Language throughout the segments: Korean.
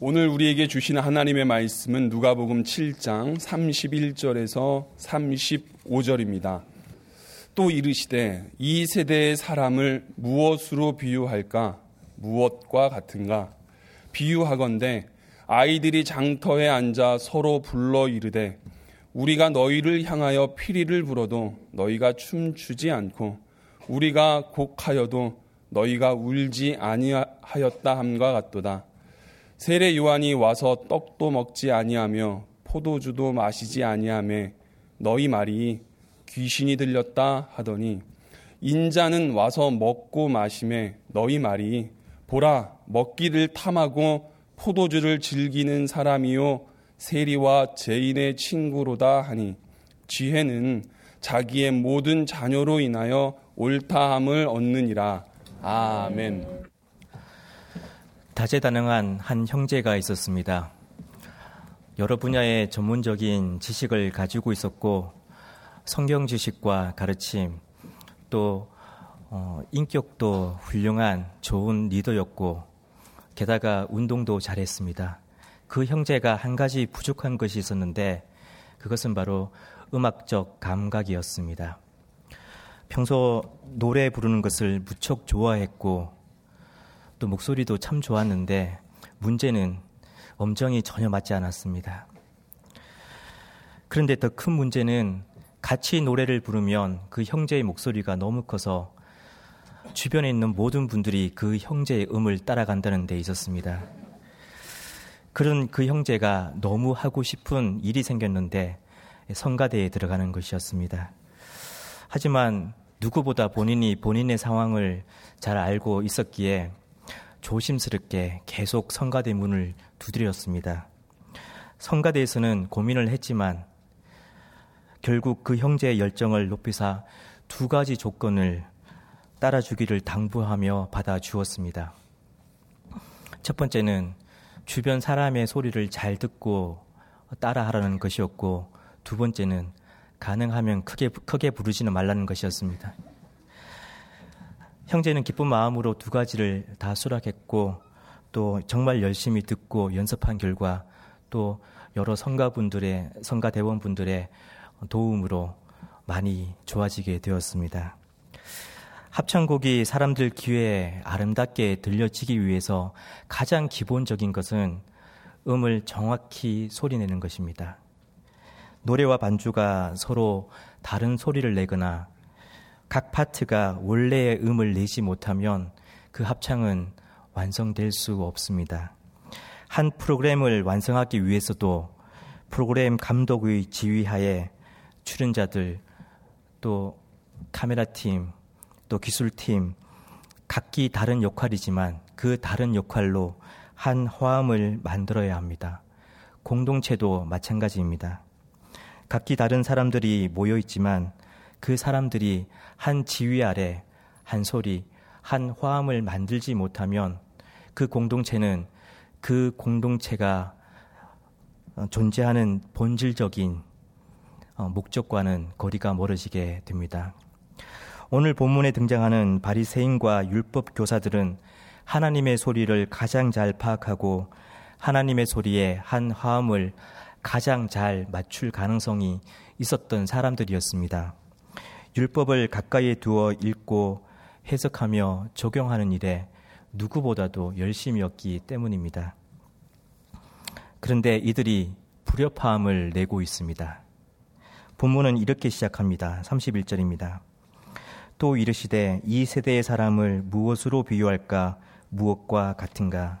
오늘 우리에게 주시는 하나님의 말씀은 누가복음 7장 31절에서 35절입니다. 또 이르시되 이 세대의 사람을 무엇으로 비유할까? 무엇과 같은가? 비유하건대 아이들이 장터에 앉아 서로 불러 이르되 우리가 너희를 향하여 피리를 불어도 너희가 춤추지 않고 우리가 곡하여도 너희가 울지 아니하였다 함과 같도다. 세례 요한이 와서 떡도 먹지 아니하며 포도주도 마시지 아니하며 너희 말이 귀신이 들렸다 하더니 인자는 와서 먹고 마심에 너희 말이 보라 먹기를 탐하고 포도주를 즐기는 사람이요 세리와 죄인의 친구로다 하니 지혜는 자기의 모든 자녀로 인하여 옳다함을 얻느니라 아멘. 다재다능한 한 형제가 있었습니다. 여러 분야의 전문적인 지식을 가지고 있었고 성경 지식과 가르침 또 어, 인격도 훌륭한 좋은 리더였고 게다가 운동도 잘했습니다. 그 형제가 한 가지 부족한 것이 있었는데 그것은 바로 음악적 감각이었습니다. 평소 노래 부르는 것을 무척 좋아했고 또 목소리도 참 좋았는데 문제는 음정이 전혀 맞지 않았습니다. 그런데 더 큰 문제는 같이 노래를 부르면 그 형제의 목소리가 너무 커서 주변에 있는 모든 분들이 그 형제의 음을 따라간다는 데 있었습니다. 그런 그 형제가 너무 하고 싶은 일이 생겼는데 성가대에 들어가는 것이었습니다. 하지만 누구보다 본인이 본인의 상황을 잘 알고 있었기에 조심스럽게 계속 성가대 문을 두드렸습니다. 성가대에서는 고민을 했지만 결국 그 형제의 열정을 높이사 두 가지 조건을 따라주기를 당부하며 받아주었습니다. 첫 번째는 주변 사람의 소리를 잘 듣고 따라하라는 것이었고 두 번째는 가능하면 크게 크게 부르지는 말라는 것이었습니다. 형제는 기쁜 마음으로 두 가지를 다 수락했고 또 정말 열심히 듣고 연습한 결과 또 여러 성가분들의 성가 대원분들의 도움으로 많이 좋아지게 되었습니다. 합창곡이 사람들 귀에 아름답게 들려지기 위해서 가장 기본적인 것은 음을 정확히 소리내는 것입니다. 노래와 반주가 서로 다른 소리를 내거나 각 파트가 원래의 음을 내지 못하면 그 합창은 완성될 수 없습니다. 한 프로그램을 완성하기 위해서도 프로그램 감독의 지휘하에 출연자들 또 카메라 팀 또 기술팀 각기 다른 역할이지만 그 다른 역할로 한 화음을 만들어야 합니다. 공동체도 마찬가지입니다. 각기 다른 사람들이 모여 있지만 그 사람들이 한 지휘 아래 한 소리, 한 화음을 만들지 못하면 그 공동체는 그 공동체가 존재하는 본질적인 어, 목적과는 거리가 멀어지게 됩니다. 오늘 본문에 등장하는 바리새인과 율법 교사들은 하나님의 소리를 가장 잘 파악하고 하나님의 소리에 한 화음을 가장 잘 맞출 가능성이 있었던 사람들이었습니다. 율법을 가까이에 두어 읽고 해석하며 적용하는 일에 누구보다도 열심이었기 때문입니다. 그런데 이들이 불협화음을 내고 있습니다. 본문은 이렇게 시작합니다. 31절입니다. 또 이르시되 이 세대의 사람을 무엇으로 비유할까 무엇과 같은가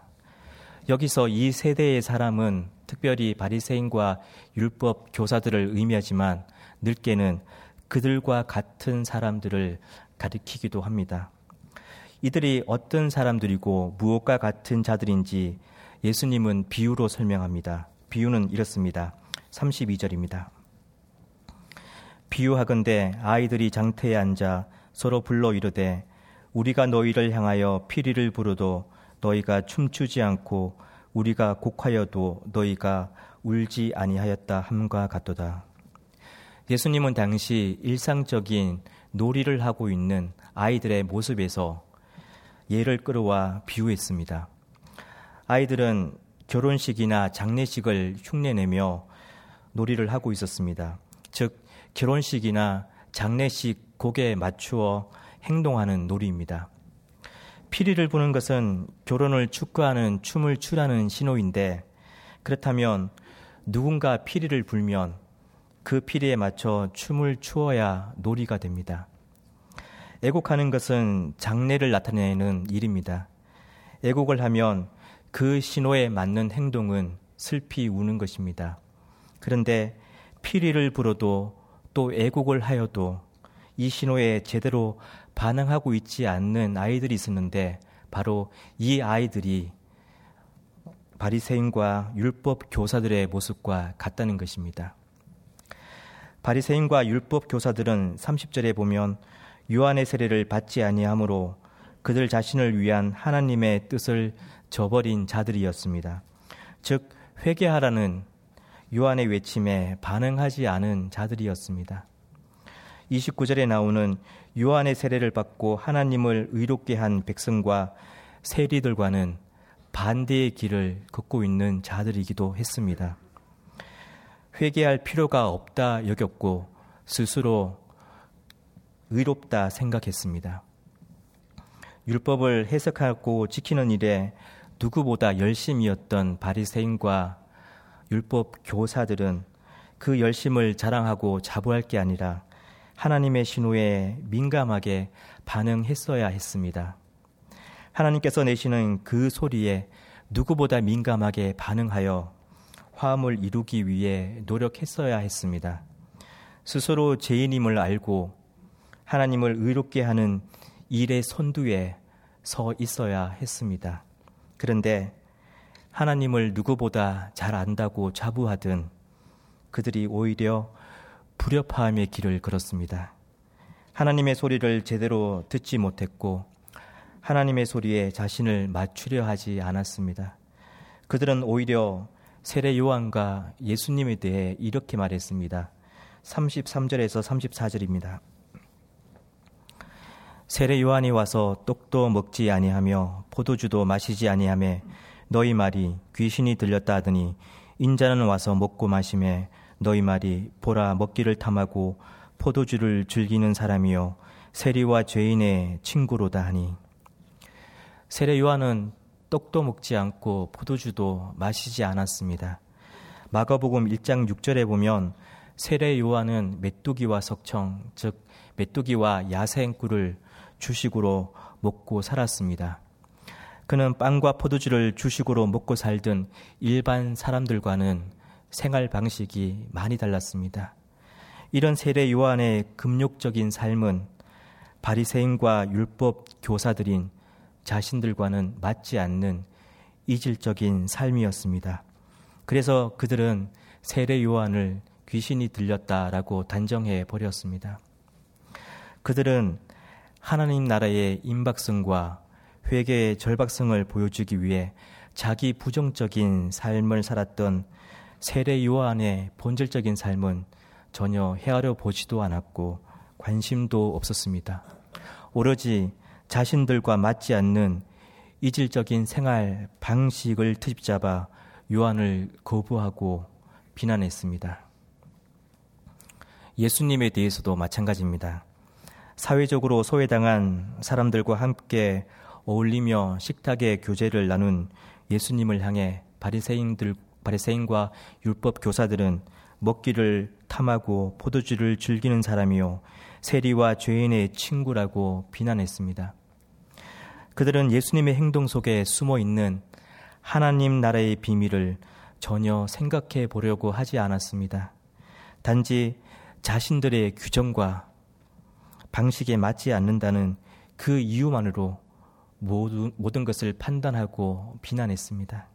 여기서 이 세대의 사람은 특별히 바리새인과 율법 교사들을 의미하지만 늙게는 그들과 같은 사람들을 가리키기도 합니다. 이들이 어떤 사람들이고 무엇과 같은 자들인지 예수님은 비유로 설명합니다. 비유는 이렇습니다. 32절입니다. 비유하건대 아이들이 장터에 앉아 서로 불러 이르되 우리가 너희를 향하여 피리를 부르도 너희가 춤추지 않고 우리가 곡하여도 너희가 울지 아니하였다 함과 같도다. 예수님은 당시 일상적인 놀이를 하고 있는 아이들의 모습에서 예를 끌어와 비유했습니다. 아이들은 결혼식이나 장례식을 흉내내며 놀이를 하고 있었습니다. 즉 결혼식이나 장례식 곡에 맞추어 행동하는 놀이입니다. 피리를 부는 것은 결혼을 축구하는 춤을 추라는 신호인데 그렇다면 누군가 피리를 불면 그 피리에 맞춰 춤을 추어야 놀이가 됩니다. 애곡하는 것은 장례를 나타내는 일입니다. 애곡을 하면 그 신호에 맞는 행동은 슬피 우는 것입니다. 그런데 피리를 불어도 또 애곡을 하여도 이 신호에 제대로 반응하고 있지 않는 아이들이 있었는데 바로 이 아이들이 바리새인과 율법 교사들의 모습과 같다는 것입니다. 바리새인과 율법 교사들은 30절에 보면 요한의 세례를 받지 아니하므로 그들 자신을 위한 하나님의 뜻을 저버린 자들이었습니다. 즉 회개하라는 요한의 외침에 반응하지 않은 자들이었습니다. 29절에 나오는 요한의 세례를 받고 하나님을 의롭게 한 백성과 세리들과는 반대의 길을 걷고 있는 자들이기도 했습니다. 회개할 필요가 없다 여겼고 스스로 의롭다 생각했습니다. 율법을 해석하고 지키는 일에 누구보다 열심이었던 바리새인과 율법 교사들은 그 열심을 자랑하고 자부할 게 아니라 하나님의 신호에 민감하게 반응했어야 했습니다. 하나님께서 내시는 그 소리에 누구보다 민감하게 반응하여 화음을 이루기 위해 노력했어야 했습니다. 스스로 죄인임을 알고 하나님을 의롭게 하는 일의 선두에 서 있어야 했습니다. 그런데 하나님을 누구보다 잘 안다고 자부하던 그들이 오히려 불협화음의 길을 걸었습니다. 하나님의 소리를 제대로 듣지 못했고 하나님의 소리에 자신을 맞추려 하지 않았습니다. 그들은 오히려 세례 요한과 예수님에 대해 이렇게 말했습니다. 33절에서 34절입니다. 세례 요한이 와서 떡도 먹지 아니하며 포도주도 마시지 아니하며 너희 말이 귀신이 들렸다 하더니 인자는 와서 먹고 마시매 너희 말이 보라 먹기를 탐하고 포도주를 즐기는 사람이요 세리와 죄인의 친구로다 하니 세례 요한은 떡도 먹지 않고 포도주도 마시지 않았습니다. 마가복음 1장 6절에 보면 세례 요한은 메뚜기와 석청 즉 메뚜기와 야생꿀을 주식으로 먹고 살았습니다. 그는 빵과 포도주를 주식으로 먹고 살던 일반 사람들과는 생활 방식이 많이 달랐습니다. 이런 세례 요한의 금욕적인 삶은 바리새인과 율법 교사들인 자신들과는 맞지 않는 이질적인 삶이었습니다. 그래서 그들은 세례 요한을 귀신이 들렸다라고 단정해 버렸습니다. 그들은 하나님 나라의 임박성과 회개의 절박성을 보여주기 위해 자기 부정적인 삶을 살았던 세례 요한의 본질적인 삶은 전혀 헤아려 보지도 않았고 관심도 없었습니다. 오로지 자신들과 맞지 않는 이질적인 생활 방식을 트집잡아 요한을 거부하고 비난했습니다. 예수님에 대해서도 마찬가지입니다. 사회적으로 소외당한 사람들과 함께 어울리며 식탁의 교제를 나눈 예수님을 향해 바리새인들 바리새인과 율법 교사들은 먹기를 탐하고 포도주를 즐기는 사람이요 세리와 죄인의 친구라고 비난했습니다. 그들은 예수님의 행동 속에 숨어 있는 하나님 나라의 비밀을 전혀 생각해 보려고 하지 않았습니다. 단지 자신들의 규정과 방식에 맞지 않는다는 그 이유만으로 모든, 모든 것을 판단하고 비난했습니다.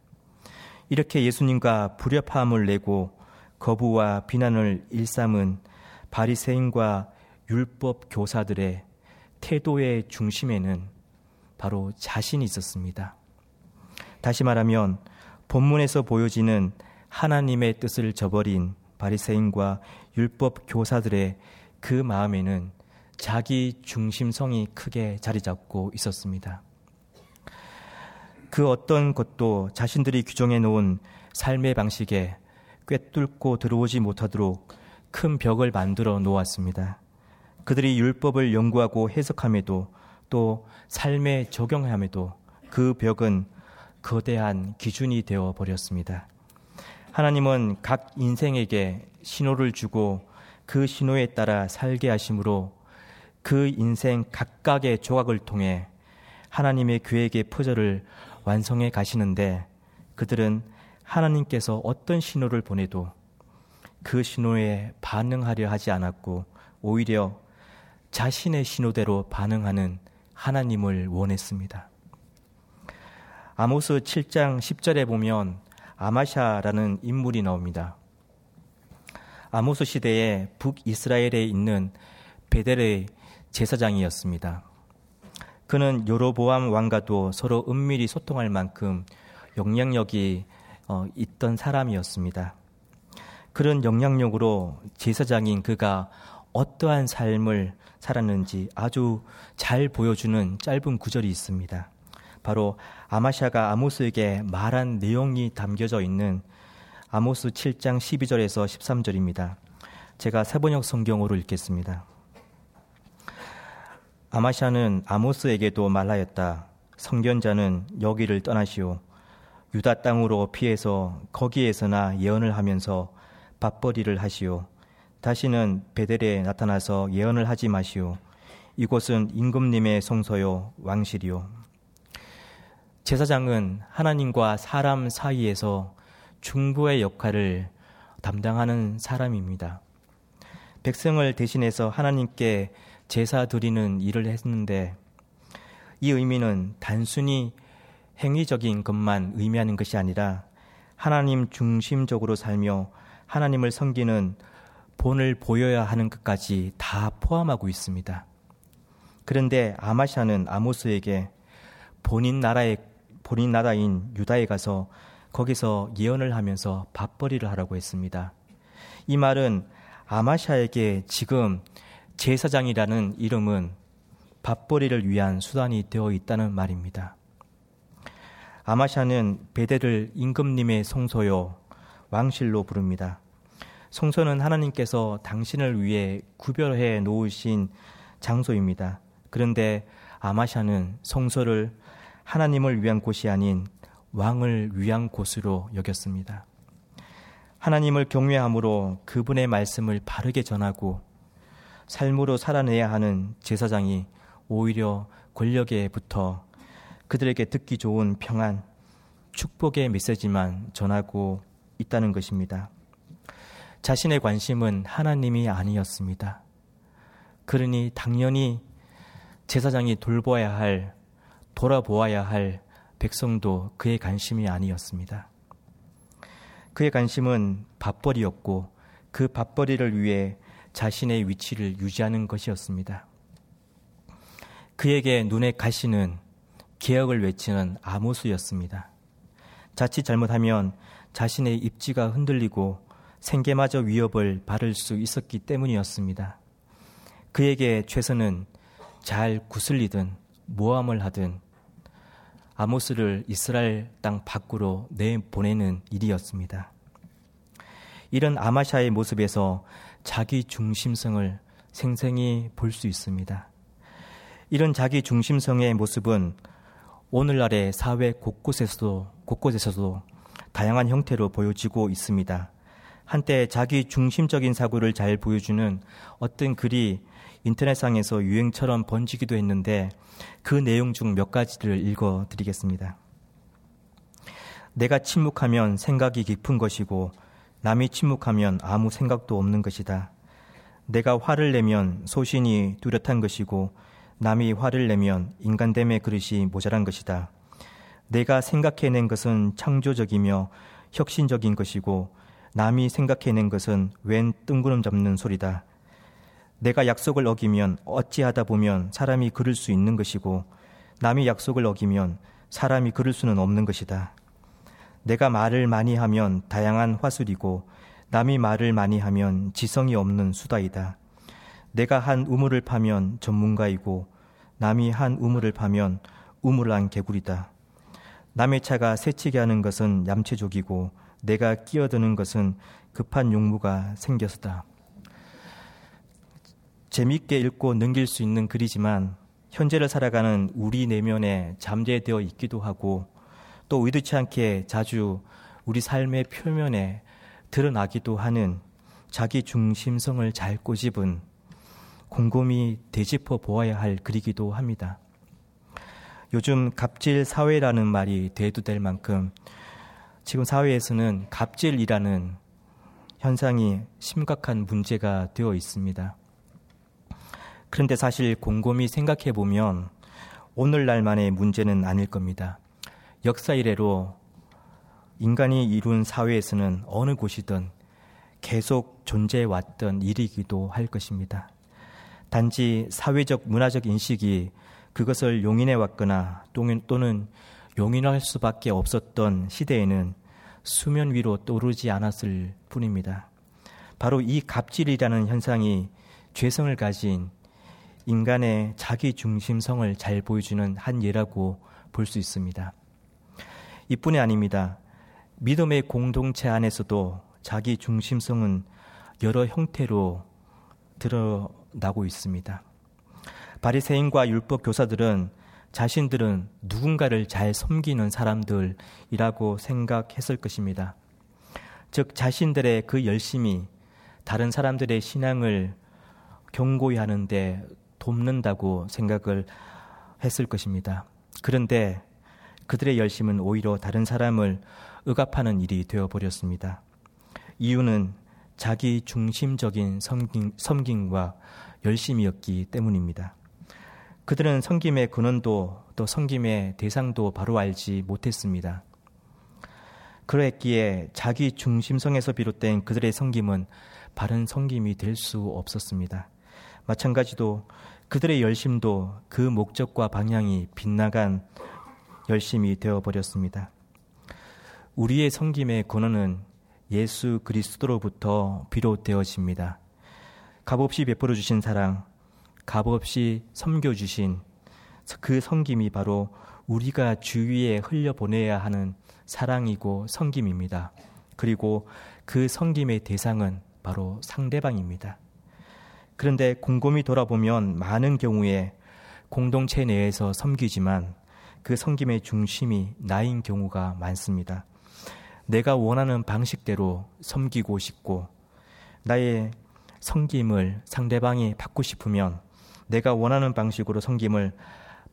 이렇게 예수님과 불협화음을 내고 거부와 비난을 일삼은 바리새인과 율법 교사들의 태도의 중심에는 바로 자신이 있었습니다. 다시 말하면 본문에서 보여지는 하나님의 뜻을 저버린 바리새인과 율법 교사들의 그 마음에는 자기 중심성이 크게 자리 잡고 있었습니다. 그 어떤 것도 자신들이 규정해 놓은 삶의 방식에 꿰뚫고 들어오지 못하도록 큰 벽을 만들어 놓았습니다. 그들이 율법을 연구하고 해석함에도 또 삶에 적용함에도 그 벽은 거대한 기준이 되어 버렸습니다. 하나님은 각 인생에게 신호를 주고 그 신호에 따라 살게 하심으로 그 인생 각각의 조각을 통해 하나님의 계획의 퍼즐을 완성해 가시는데 그들은 하나님께서 어떤 신호를 보내도 그 신호에 반응하려 하지 않았고 오히려 자신의 신호대로 반응하는 하나님을 원했습니다. 아모스 7장 10절에 보면 아마샤라는 인물이 나옵니다. 아모스 시대에 북이스라엘에 있는 베델의 제사장이었습니다. 그는 요로보암 왕과도 서로 은밀히 소통할 만큼 영향력이 어, 있던 사람이었습니다. 그런 영향력으로 제사장인 그가 어떠한 삶을 살았는지 아주 잘 보여주는 짧은 구절이 있습니다. 바로 아마샤가 아모스에게 말한 내용이 담겨져 있는 아모스 7장 12절에서 13절입니다. 제가 세번역 성경으로 읽겠습니다. 아마샤는 아모스에게도 말하였다. 성견자는 여기를 떠나시오. 유다 땅으로 피해서 거기에서나 예언을 하면서 밥벌이를 하시오. 다시는 베델에 나타나서 예언을 하지 마시오. 이곳은 임금님의 성소요 왕실이요. 제사장은 하나님과 사람 사이에서 중보의 역할을 담당하는 사람입니다. 백성을 대신해서 하나님께 제사 드리는 일을 했는데 이 의미는 단순히 행위적인 것만 의미하는 것이 아니라 하나님 중심적으로 살며 하나님을 섬기는 본을 보여야 하는 것까지 다 포함하고 있습니다. 그런데 아마샤는 아모스에게 본인 나라의 본인 나라인 유다에 가서 거기서 예언을 하면서 밥벌이를 하라고 했습니다. 이 말은 아마샤에게 지금 제사장이라는 이름은 밥벌이를 위한 수단이 되어 있다는 말입니다. 아마샤는 베델을 임금님의 성소요 왕실로 부릅니다. 성소는 하나님께서 당신을 위해 구별해 놓으신 장소입니다. 그런데 아마샤는 성소를 하나님을 위한 곳이 아닌 왕을 위한 곳으로 여겼습니다. 하나님을 경외함으로 그분의 말씀을 바르게 전하고 삶으로 살아내야 하는 제사장이 오히려 권력에 붙어 그들에게 듣기 좋은 평안, 축복의 메시지만 전하고 있다는 것입니다. 자신의 관심은 하나님이 아니었습니다. 그러니 당연히 제사장이 돌보아야 할, 돌아보아야 할 백성도 그의 관심이 아니었습니다. 그의 관심은 밥벌이였고 그 밥벌이를 위해 자신의 위치를 유지하는 것이었습니다. 그에게 눈에 가시는 개혁을 외치는 아모스였습니다. 자칫 잘못하면 자신의 입지가 흔들리고 생계마저 위협을 받을 수 있었기 때문이었습니다. 그에게 최선은 잘 구슬리든 모함을 하든 아모스를 이스라엘 땅 밖으로 내보내는 일이었습니다. 이런 아마샤의 모습에서 자기 중심성을 생생히 볼 수 있습니다. 이런 자기 중심성의 모습은 오늘날의 사회 곳곳에서도 곳곳에서도 다양한 형태로 보여지고 있습니다. 한때 자기 중심적인 사고를 잘 보여주는 어떤 글이 인터넷상에서 유행처럼 번지기도 했는데 그 내용 중 몇 가지를 읽어 드리겠습니다. 내가 침묵하면 생각이 깊은 것이고 남이 침묵하면 아무 생각도 없는 것이다. 내가 화를 내면 소신이 뚜렷한 것이고 남이 화를 내면 인간됨의 그릇이 모자란 것이다. 내가 생각해낸 것은 창조적이며 혁신적인 것이고 남이 생각해낸 것은 웬 뜬구름 잡는 소리다. 내가 약속을 어기면 어찌하다 보면 사람이 그를 수 있는 것이고 남이 약속을 어기면 사람이 그럴 수는 없는 것이다. 내가 말을 많이 하면 다양한 화술이고 남이 말을 많이 하면 지성이 없는 수다이다. 내가 한 우물을 파면 전문가이고 남이 한 우물을 파면 우물한 개구리다. 남의 차가 새치게 하는 것은 얌체족이고 내가 끼어드는 것은 급한 용무가 생겨서다. 재미있게 읽고 넘길 수 있는 글이지만 현재를 살아가는 우리 내면에 잠재되어 있기도 하고 또 의도치 않게 자주 우리 삶의 표면에 드러나기도 하는 자기 중심성을 잘 꼬집은 곰곰이 되짚어 보아야 할 글이기도 합니다. 요즘 갑질 사회라는 말이 대두될 만큼 지금 사회에서는 갑질이라는 현상이 심각한 문제가 되어 있습니다. 그런데 사실 곰곰이 생각해 보면 오늘날만의 문제는 아닐 겁니다. 역사 이래로 인간이 이룬 사회에서는 어느 곳이든 계속 존재해 왔던 일이기도 할 것입니다. 단지 사회적 문화적 인식이 그것을 용인해 왔거나 또는 용인할 수밖에 없었던 시대에는 수면 위로 떠오르지 않았을 뿐입니다. 바로 이 갑질이라는 현상이 죄성을 가진 인간의 자기 중심성을 잘 보여주는 한 예라고 볼 수 있습니다. 이뿐이 아닙니다. 믿음의 공동체 안에서도 자기 중심성은 여러 형태로 드러나고 있습니다. 바리새인과 율법 교사들은 자신들은 누군가를 잘 섬기는 사람들이라고 생각했을 것입니다. 즉 자신들의 그 열심이 다른 사람들의 신앙을 경고히 하는데 돕는다고 생각을 했을 것입니다. 그런데 그들의 열심은 오히려 다른 사람을 억압하는 일이 되어버렸습니다. 이유는 자기 중심적인 섬김, 섬김과 열심이었기 때문입니다. 그들은 섬김의 근원도 또 섬김의 대상도 바로 알지 못했습니다. 그랬기에 자기 중심성에서 비롯된 그들의 섬김은 바른 섬김이 될 수 없었습니다. 마찬가지로 그들의 열심도 그 목적과 방향이 빗나간 열심이 되어버렸습니다. 우리의 섬김의 근원은 예수 그리스도로부터 비롯되어집니다. 값없이 베풀어 주신 사랑, 값없이 섬겨 주신 그 섬김이 바로 우리가 주위에 흘려보내야 하는 사랑이고 섬김입니다. 그리고 그 섬김의 대상은 바로 상대방입니다. 그런데 곰곰이 돌아보면 많은 경우에 공동체 내에서 섬기지만 그 섬김의 중심이 나인 경우가 많습니다. 내가 원하는 방식대로 섬기고 싶고 나의 섬김을 상대방이 받고 싶으면 내가 원하는 방식으로 섬김을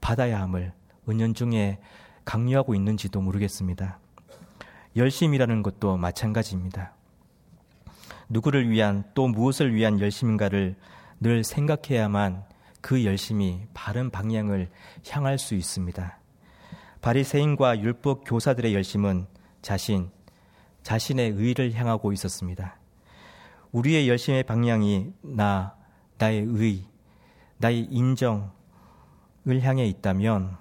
받아야 함을 은연중에 강요하고 있는지도 모르겠습니다. 열심이라는 것도 마찬가지입니다. 누구를 위한 또 무엇을 위한 열심인가를 늘 생각해야만 그 열심이 바른 방향을 향할 수 있습니다. 바리새인과 율법 교사들의 열심은 자신 자신의 의를 향하고 있었습니다. 우리의 열심의 방향이 나 나의 의 나의 인정을 향해 있다면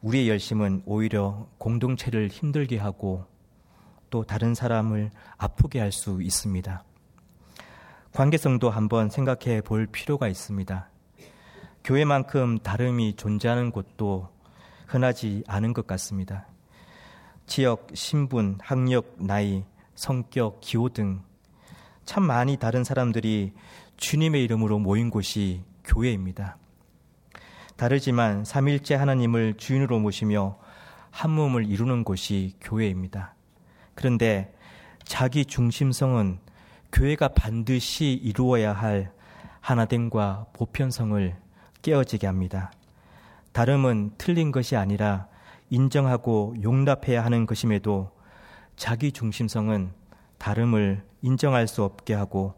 우리의 열심은 오히려 공동체를 힘들게 하고 또 다른 사람을 아프게 할 수 있습니다. 관계성도 한번 생각해 볼 필요가 있습니다. 교회만큼 다름이 존재하는 곳도 흔하지 않은 것 같습니다. 지역, 신분, 학력, 나이, 성격, 기호 등 참 많이 다른 사람들이 주님의 이름으로 모인 곳이 교회입니다. 다르지만 삼일째 하나님을 주인으로 모시며 한 몸을 이루는 곳이 교회입니다. 그런데 자기 중심성은 교회가 반드시 이루어야 할 하나됨과 보편성을 깨어지게 합니다. 다름은 틀린 것이 아니라 인정하고 용납해야 하는 것임에도 자기 중심성은 다름을 인정할 수 없게 하고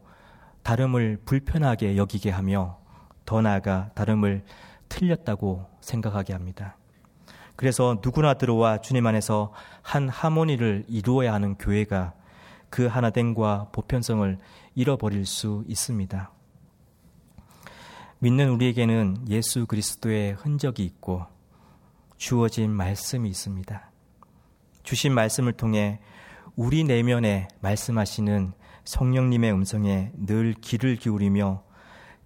다름을 불편하게 여기게 하며 더 나아가 다름을 틀렸다고 생각하게 합니다. 그래서 누구나 들어와 주님 안에서 한 하모니를 이루어야 하는 교회가 그 하나됨과 보편성을 잃어버릴 수 있습니다. 믿는 우리에게는 예수 그리스도의 흔적이 있고 주어진 말씀이 있습니다. 주신 말씀을 통해 우리 내면에 말씀하시는 성령님의 음성에 늘 귀를 기울이며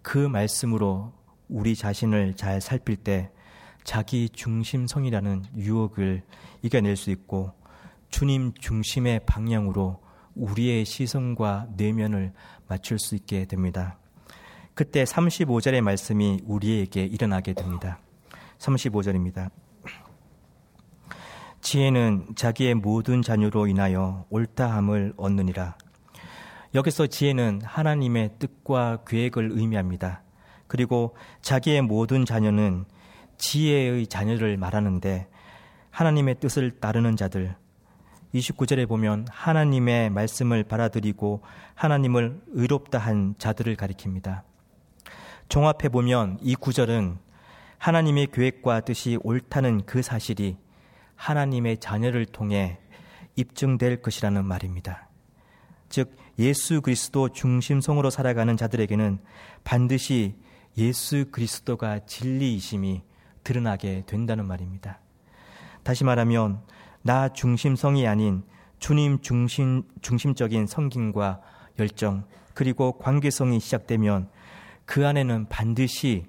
그 말씀으로 우리 자신을 잘 살필 때 자기 중심성이라는 유혹을 이겨낼 수 있고 주님 중심의 방향으로 우리의 시선과 내면을 맞출 수 있게 됩니다. 그때 35절의 말씀이 우리에게 일어나게 됩니다. 35절입니다. 지혜는 자기의 모든 자녀로 인하여 옳다함을 얻느니라. 여기서 지혜는 하나님의 뜻과 계획을 의미합니다. 그리고 자기의 모든 자녀는 지혜의 자녀를 말하는데 하나님의 뜻을 따르는 자들 29절에 보면 하나님의 말씀을 받아들이고 하나님을 의롭다 한 자들을 가리킵니다. 종합해 보면 이 구절은 하나님의 계획과 뜻이 옳다는 그 사실이 하나님의 자녀를 통해 입증될 것이라는 말입니다. 즉 예수 그리스도 중심성으로 살아가는 자들에게는 반드시 예수 그리스도가 진리이심이 드러나게 된다는 말입니다. 다시 말하면 나 중심성이 아닌 주님 중심 중심적인 성김과 열정 그리고 관계성이 시작되면 그 안에는 반드시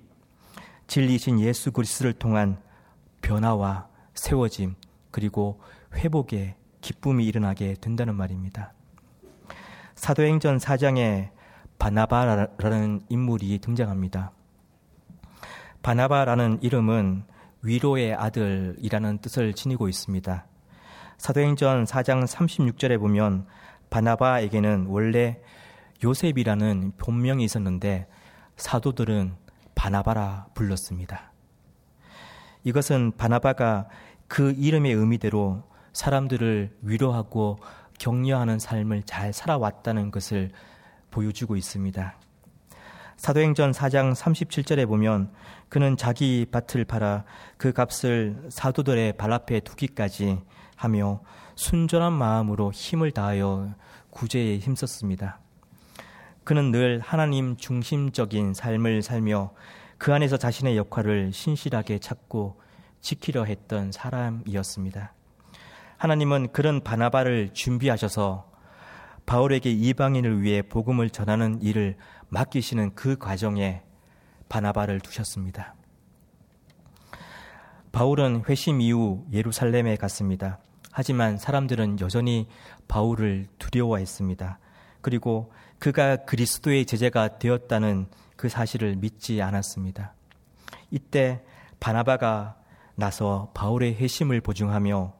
진리신 예수 그리스도를 통한 변화와 세워짐 그리고 회복의 기쁨이 일어나게 된다는 말입니다. 사도행전 4장에 바나바라는 인물이 등장합니다. 바나바라는 이름은 위로의 아들이라는 뜻을 지니고 있습니다. 사도행전 4장 36절에 보면 바나바에게는 원래 요셉이라는 본명이 있었는데 사도들은 바나바라 불렀습니다. 이것은 바나바가 그 이름의 의미대로 사람들을 위로하고 격려하는 삶을 잘 살아왔다는 것을 보여주고 있습니다. 사도행전 4장 37절에 보면 그는 자기 밭을 팔아 그 값을 사도들의 발 앞에 두기까지 하며 순전한 마음으로 힘을 다하여 구제에 힘썼습니다. 그는 늘 하나님 중심적인 삶을 살며 그 안에서 자신의 역할을 신실하게 찾고 지키려 했던 사람이었습니다. 하나님은 그런 바나바를 준비하셔서 바울에게 이방인을 위해 복음을 전하는 일을 맡기시는 그 과정에 바나바를 두셨습니다. 바울은 회심 이후 예루살렘에 갔습니다. 하지만 사람들은 여전히 바울을 두려워했습니다. 그리고 그가 그리스도의 제자가 되었다는 그 사실을 믿지 않았습니다. 이때 바나바가 나서 바울의 회심을 보증하며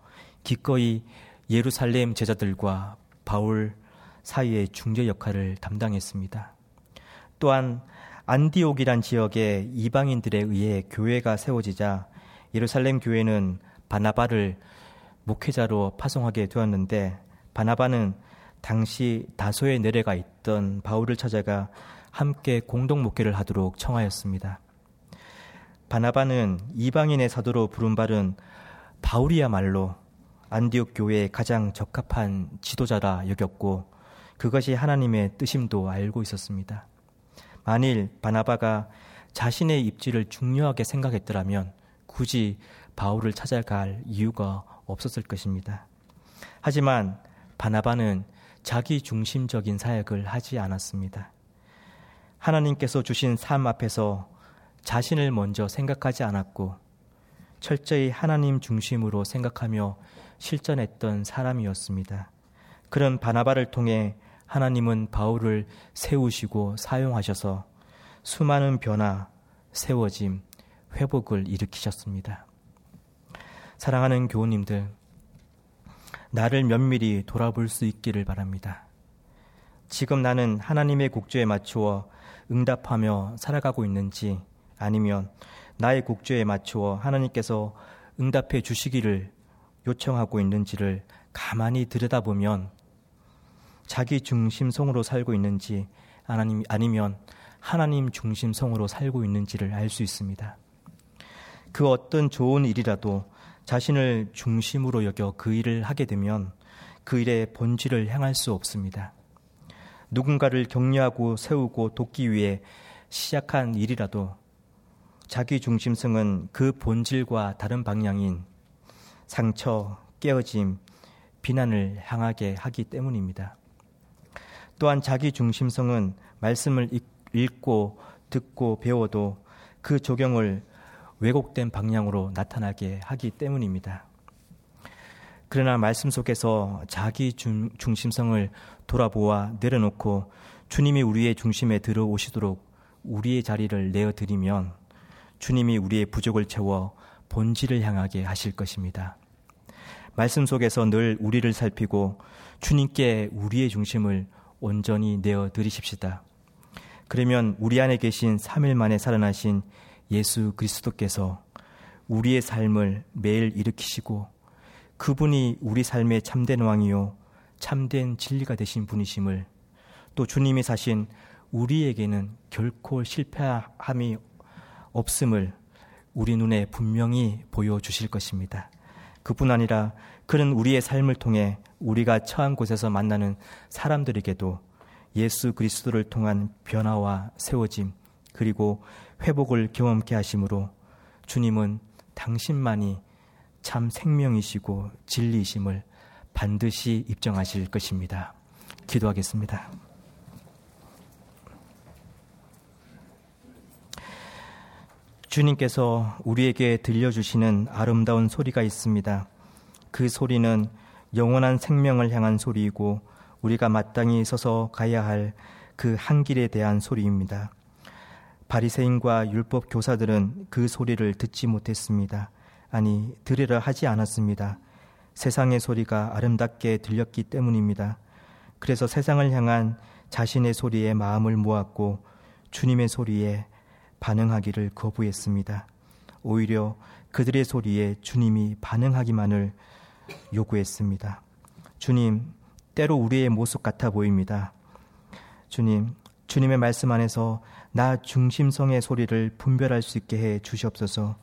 기꺼이 예루살렘 제자들과 바울 사이의 중재 역할을 담당했습니다. 또한 안디옥이란 지역의 이방인들에 의해 교회가 세워지자 예루살렘 교회는 바나바를 목회자로 파송하게 되었는데 바나바는 당시 다소에 내려가 있던 바울을 찾아가 함께 공동 목회를 하도록 청하였습니다. 바나바는 이방인의 사도로 부름받은 바울이야말로 안디옥 교회에 가장 적합한 지도자라 여겼고 그것이 하나님의 뜻임도 알고 있었습니다. 만일 바나바가 자신의 입지를 중요하게 생각했더라면 굳이 바울을 찾아갈 이유가 없었을 것입니다. 하지만 바나바는 자기 중심적인 사역을 하지 않았습니다. 하나님께서 주신 삶 앞에서 자신을 먼저 생각하지 않았고 철저히 하나님 중심으로 생각하며 실전했던 사람이었습니다. 그런 바나바를 통해 하나님은 바울을 세우시고 사용하셔서 수많은 변화, 세워짐, 회복을 일으키셨습니다. 사랑하는 교우님들, 나를 면밀히 돌아볼 수 있기를 바랍니다. 지금 나는 하나님의 국조에 맞추어 응답하며 살아가고 있는지 아니면 나의 국조에 맞추어 하나님께서 응답해 주시기를 요청하고 있는지를 가만히 들여다보면 자기 중심성으로 살고 있는지 아니면 하나님 중심성으로 살고 있는지를 알 수 있습니다. 그 어떤 좋은 일이라도 자신을 중심으로 여겨 그 일을 하게 되면 그 일의 본질을 향할 수 없습니다. 누군가를 격려하고 세우고 돕기 위해 시작한 일이라도 자기 중심성은 그 본질과 다른 방향인 상처, 깨어짐, 비난을 향하게 하기 때문입니다. 또한 자기 중심성은 말씀을 읽고 듣고 배워도 그 적용을 왜곡된 방향으로 나타나게 하기 때문입니다. 그러나 말씀 속에서 자기 중, 심성을 돌아보아 내려놓고 주님이 우리의 중심에 들어오시도록 우리의 자리를 내어드리면 주님이 우리의 부족을 채워 본질을 향하게 하실 것입니다. 말씀 속에서 늘 우리를 살피고 주님께 우리의 중심을 온전히 내어 드리십시다. 그러면 우리 안에 계신 3일 만에 살아나신 예수 그리스도께서 우리의 삶을 매일 일으키시고 그분이 우리 삶의 참된 왕이요 참된 진리가 되신 분이심을 또 주님이 사신 우리에게는 결코 실패함이 없음을 우리 눈에 분명히 보여주실 것입니다. 그뿐 아니라 그는 우리의 삶을 통해 우리가 처한 곳에서 만나는 사람들에게도 예수 그리스도를 통한 변화와 세워짐 그리고 회복을 경험케 하심으로 주님은 당신만이 참 생명이시고 진리이심을 반드시 입정하실 것입니다. 기도하겠습니다. 주님께서 우리에게 들려주시는 아름다운 소리가 있습니다. 그 소리는 영원한 생명을 향한 소리이고 우리가 마땅히 서서 가야 할 그 한 길에 대한 소리입니다. 바리새인과 율법 교사들은 그 소리를 듣지 못했습니다. 아니 들으려 하지 않았습니다. 세상의 소리가 아름답게 들렸기 때문입니다. 그래서 세상을 향한 자신의 소리에 마음을 모았고 주님의 소리에 반응하기를 거부했습니다. 오히려 그들의 소리에 주님이 반응하기만을 요구했습니다. 주님, 때로 우리의 모습 같아 보입니다. 주님, 주님의 말씀 안에서 나 중심성의 소리를 분별할 수 있게 해 주시옵소서.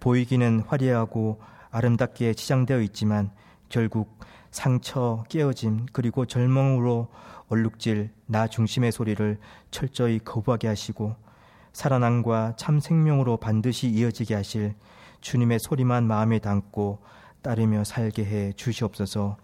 보이기는 화려하고 아름답게 치장되어 있지만 결국 상처, 깨어짐, 그리고 절망으로 얼룩질 나 중심의 소리를 철저히 거부하게 하시고 살아남과 참 생명으로 반드시 이어지게 하실 주님의 소리만 마음에 담고 따르며 살게 해 주시옵소서.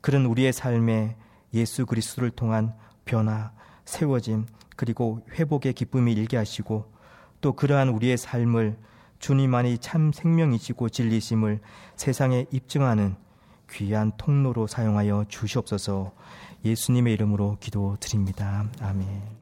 그런 우리의 삶에 예수 그리스도를 통한 변화, 세워짐, 그리고 회복의 기쁨이 일게 하시고 또 그러한 우리의 삶을 주님만이 참 생명이시고 진리심을 세상에 입증하는 귀한 통로로 사용하여 주시옵소서 예수님의 이름으로 기도드립니다. 아멘.